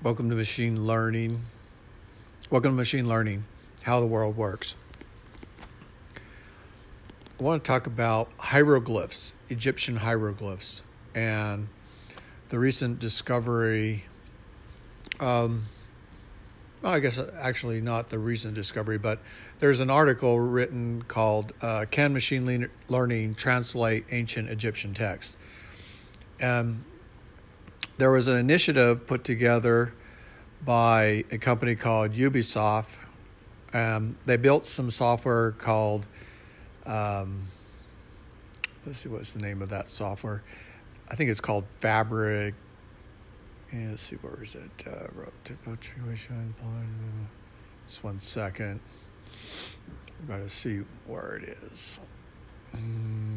Welcome to Machine Learning. Welcome to Machine Learning, how the world works. I want to talk about hieroglyphs, Egyptian hieroglyphs, and the recent discovery. Um, well, I guess actually not the recent discovery, but there's an article written called uh, Can Machine Learning Translate Ancient Egyptian Text? And there was an initiative put together by a company called Ubisoft. Um, they built some software called, um, let's see, what's the name of that software? I think it's called Fabric. Yeah, let's see, where is it? Uh, just one second. I've got to see where it is. Mm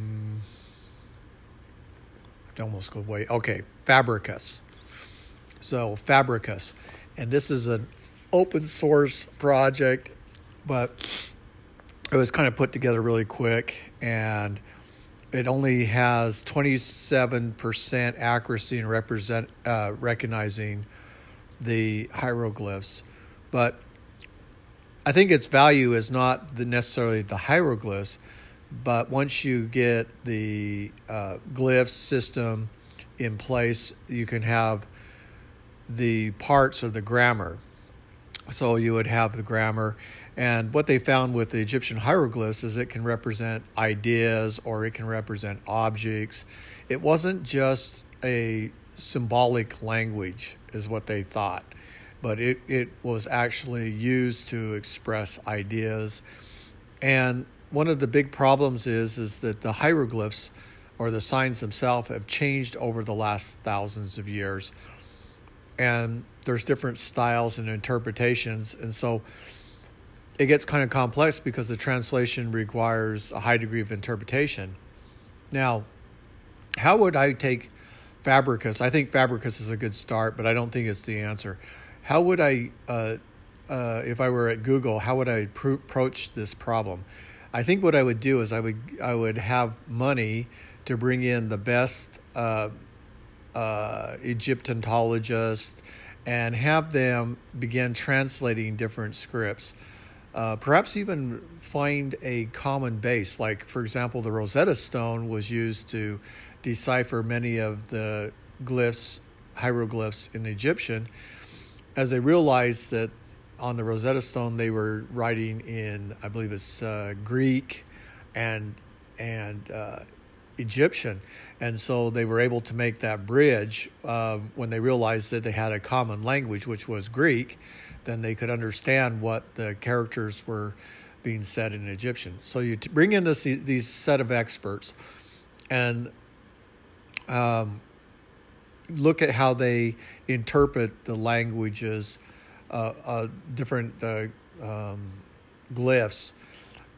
almost go away. Okay, Fabricius. So Fabricius, and this is an open source project, but it was kind of put together really quick, and it only has 27% accuracy in represent uh, recognizing the hieroglyphs, but I think its value is not the necessarily the hieroglyphs, but once you get the uh, glyph system in place, you can have the parts of the grammar. So you would have the grammar. And what they found with the Egyptian hieroglyphs is it can represent ideas or it can represent objects. It wasn't just a symbolic language, is what they thought, but it, it was actually used to express ideas. And one of the big problems is is that the hieroglyphs or the signs themselves have changed over the last thousands of years. And there's different styles and interpretations. And so it gets kind of complex because the translation requires a high degree of interpretation. Now how would i take fabricius? I think fabricius is a good start but i don't think it's the answer. How would i uh, uh, if i were at google how would i pr- approach this problem I think what I would do is I would I would have money to bring in the best uh, uh, Egyptologists and have them begin translating different scripts. Uh, perhaps even find a common base. Like, for example, the Rosetta Stone was used to decipher many of the glyphs, hieroglyphs in Egyptian, as they realized that on the Rosetta Stone, they were writing in, I believe it's uh, Greek and and uh, Egyptian, and so they were able to make that bridge uh, when they realized that they had a common language, which was Greek. Then they could understand what the characters were being said in Egyptian. So you bring in this these set of experts, and um, look at how they interpret the languages uh, uh, different uh, um, glyphs,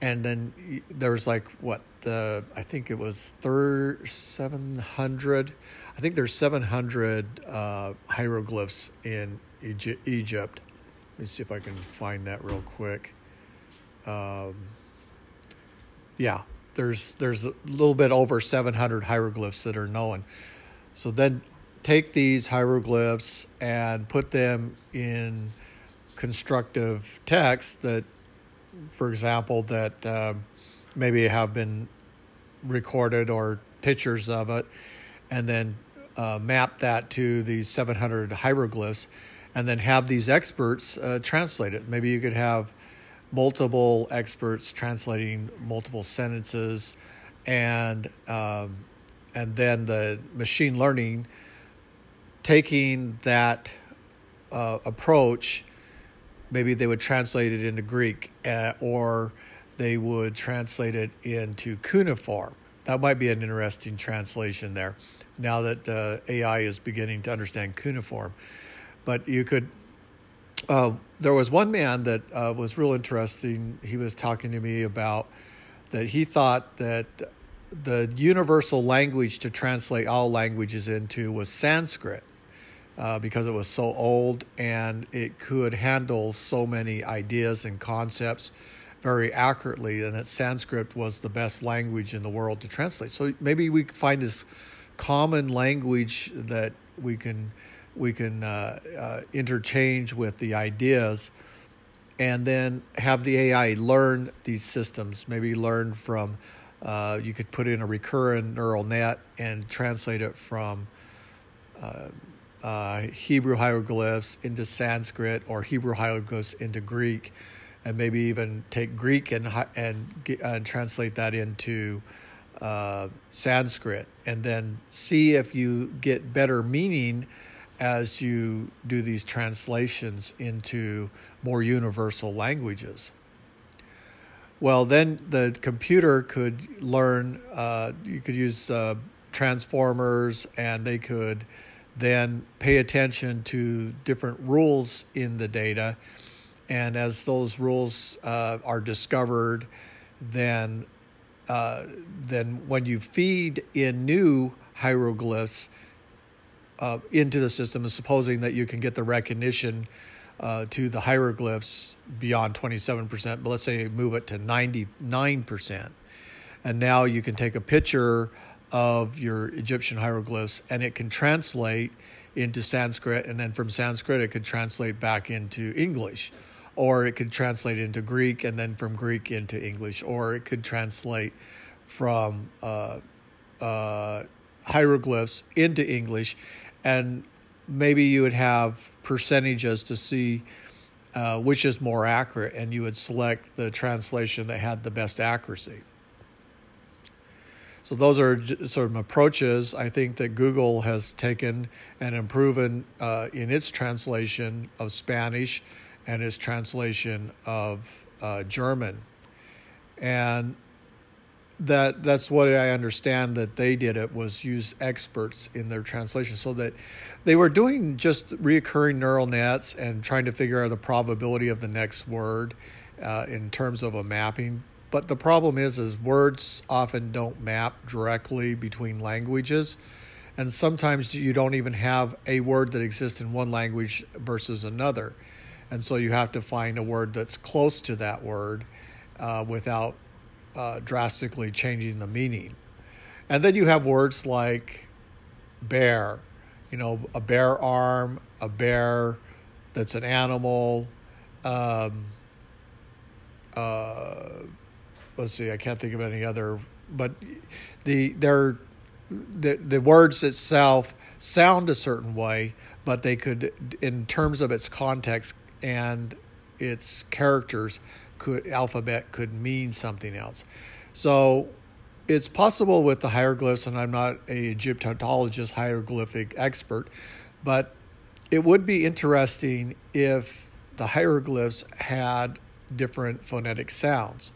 and then there's like what the I think it was thir- 700. I think there's 700 uh, hieroglyphs in Egypt. Let me see if I can find that real quick. Um, yeah, there's there's a little bit over 700 hieroglyphs that are known. So then take these hieroglyphs and put them in constructive text that, for example, that uh, maybe have been recorded or pictures of it, and then uh, map that to these 700 hieroglyphs, and then have these experts uh, translate it. Maybe you could have multiple experts translating multiple sentences, and um, and then the machine learning taking that uh, approach maybe they would translate it into Greek uh, or they would translate it into cuneiform. That might be an interesting translation there now that uh, AI is beginning to understand cuneiform. But you could, uh, there was one man that uh, was real interesting. He was talking to me about that he thought that the universal language to translate all languages into was Sanskrit uh, because it was so old and it could handle so many ideas and concepts very accurately, and that Sanskrit was the best language in the world to translate. So maybe we find this common language that we can we can uh, uh, interchange with the ideas and then have the AI learn these systems, maybe learn from, uh, you could put in a recurrent neural net and translate it from uh, Hebrew hieroglyphs into Sanskrit or Hebrew hieroglyphs into Greek, and maybe even take Greek and, and, and translate that into uh, Sanskrit, and then see if you get better meaning as you do these translations into more universal languages. Well, then the computer could learn, uh, you could use uh, transformers, and they could then pay attention to different rules in the data. And as those rules uh, are discovered, then uh, then when you feed in new hieroglyphs, uh, into the system, and supposing that you can get the recognition uh, to the hieroglyphs beyond 27%, but let's say move it to 99%. And now you can take a picture of your Egyptian hieroglyphs and it can translate into Sanskrit, and then from Sanskrit, it could translate back into English. Or it could translate into Greek, and then from Greek into English. Or it could translate from uh, uh, hieroglyphs into English and maybe you would have percentages to see uh, which is more accurate, and you would select the translation that had the best accuracy. So those are sort of approaches I think that Google has taken and improved uh, in its translation of Spanish and its translation of uh, German, and that that's what I understand that they did it was use experts in their translation so that they were doing just reoccurring neural nets and trying to figure out the probability of the next word uh, in terms of a mapping. But the problem is, is words often don't map directly between languages, and sometimes you don't even have a word that exists in one language versus another, and so you have to find a word that's close to that word uh, without uh, drastically changing the meaning. And then you have words like bear, you know, a bare arm, a bear that's an animal. Um, uh, let's see, I can't think of any other, but the they're the the words itself sound a certain way, but they could, in terms of its context and its characters, could alphabet could mean something else. So it's possible with the hieroglyphs, and I'm not a Egyptologist, hieroglyphic expert, but it would be interesting if the hieroglyphs had different phonetic sounds.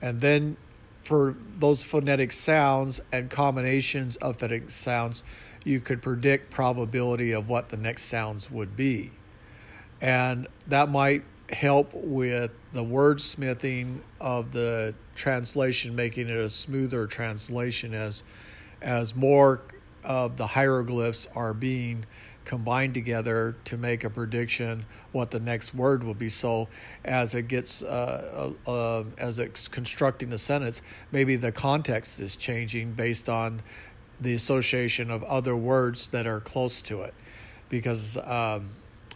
And then for those phonetic sounds and combinations of phonetic sounds, you could predict probability of what the next sounds would be. And that might help with the wordsmithing of the translation, making it a smoother translation as as more of the hieroglyphs are being combined together to make a prediction what the next word will be. So as it gets uh, uh, uh as it's constructing the sentence, maybe the context is changing based on the association of other words that are close to it, because. Um,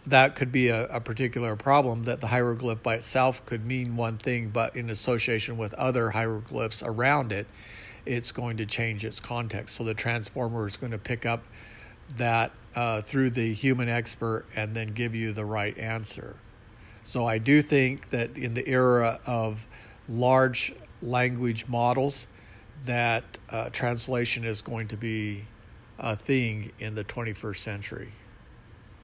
that could be a, a, particular problem that the hieroglyph by itself could mean one thing, but in association with other hieroglyphs around it, it's going to change its context. So the transformer is going to pick up that uh, through the human expert and then give you the right answer. So I do think that in the era of large language models, that uh, translation is going to be a thing in the 21st century.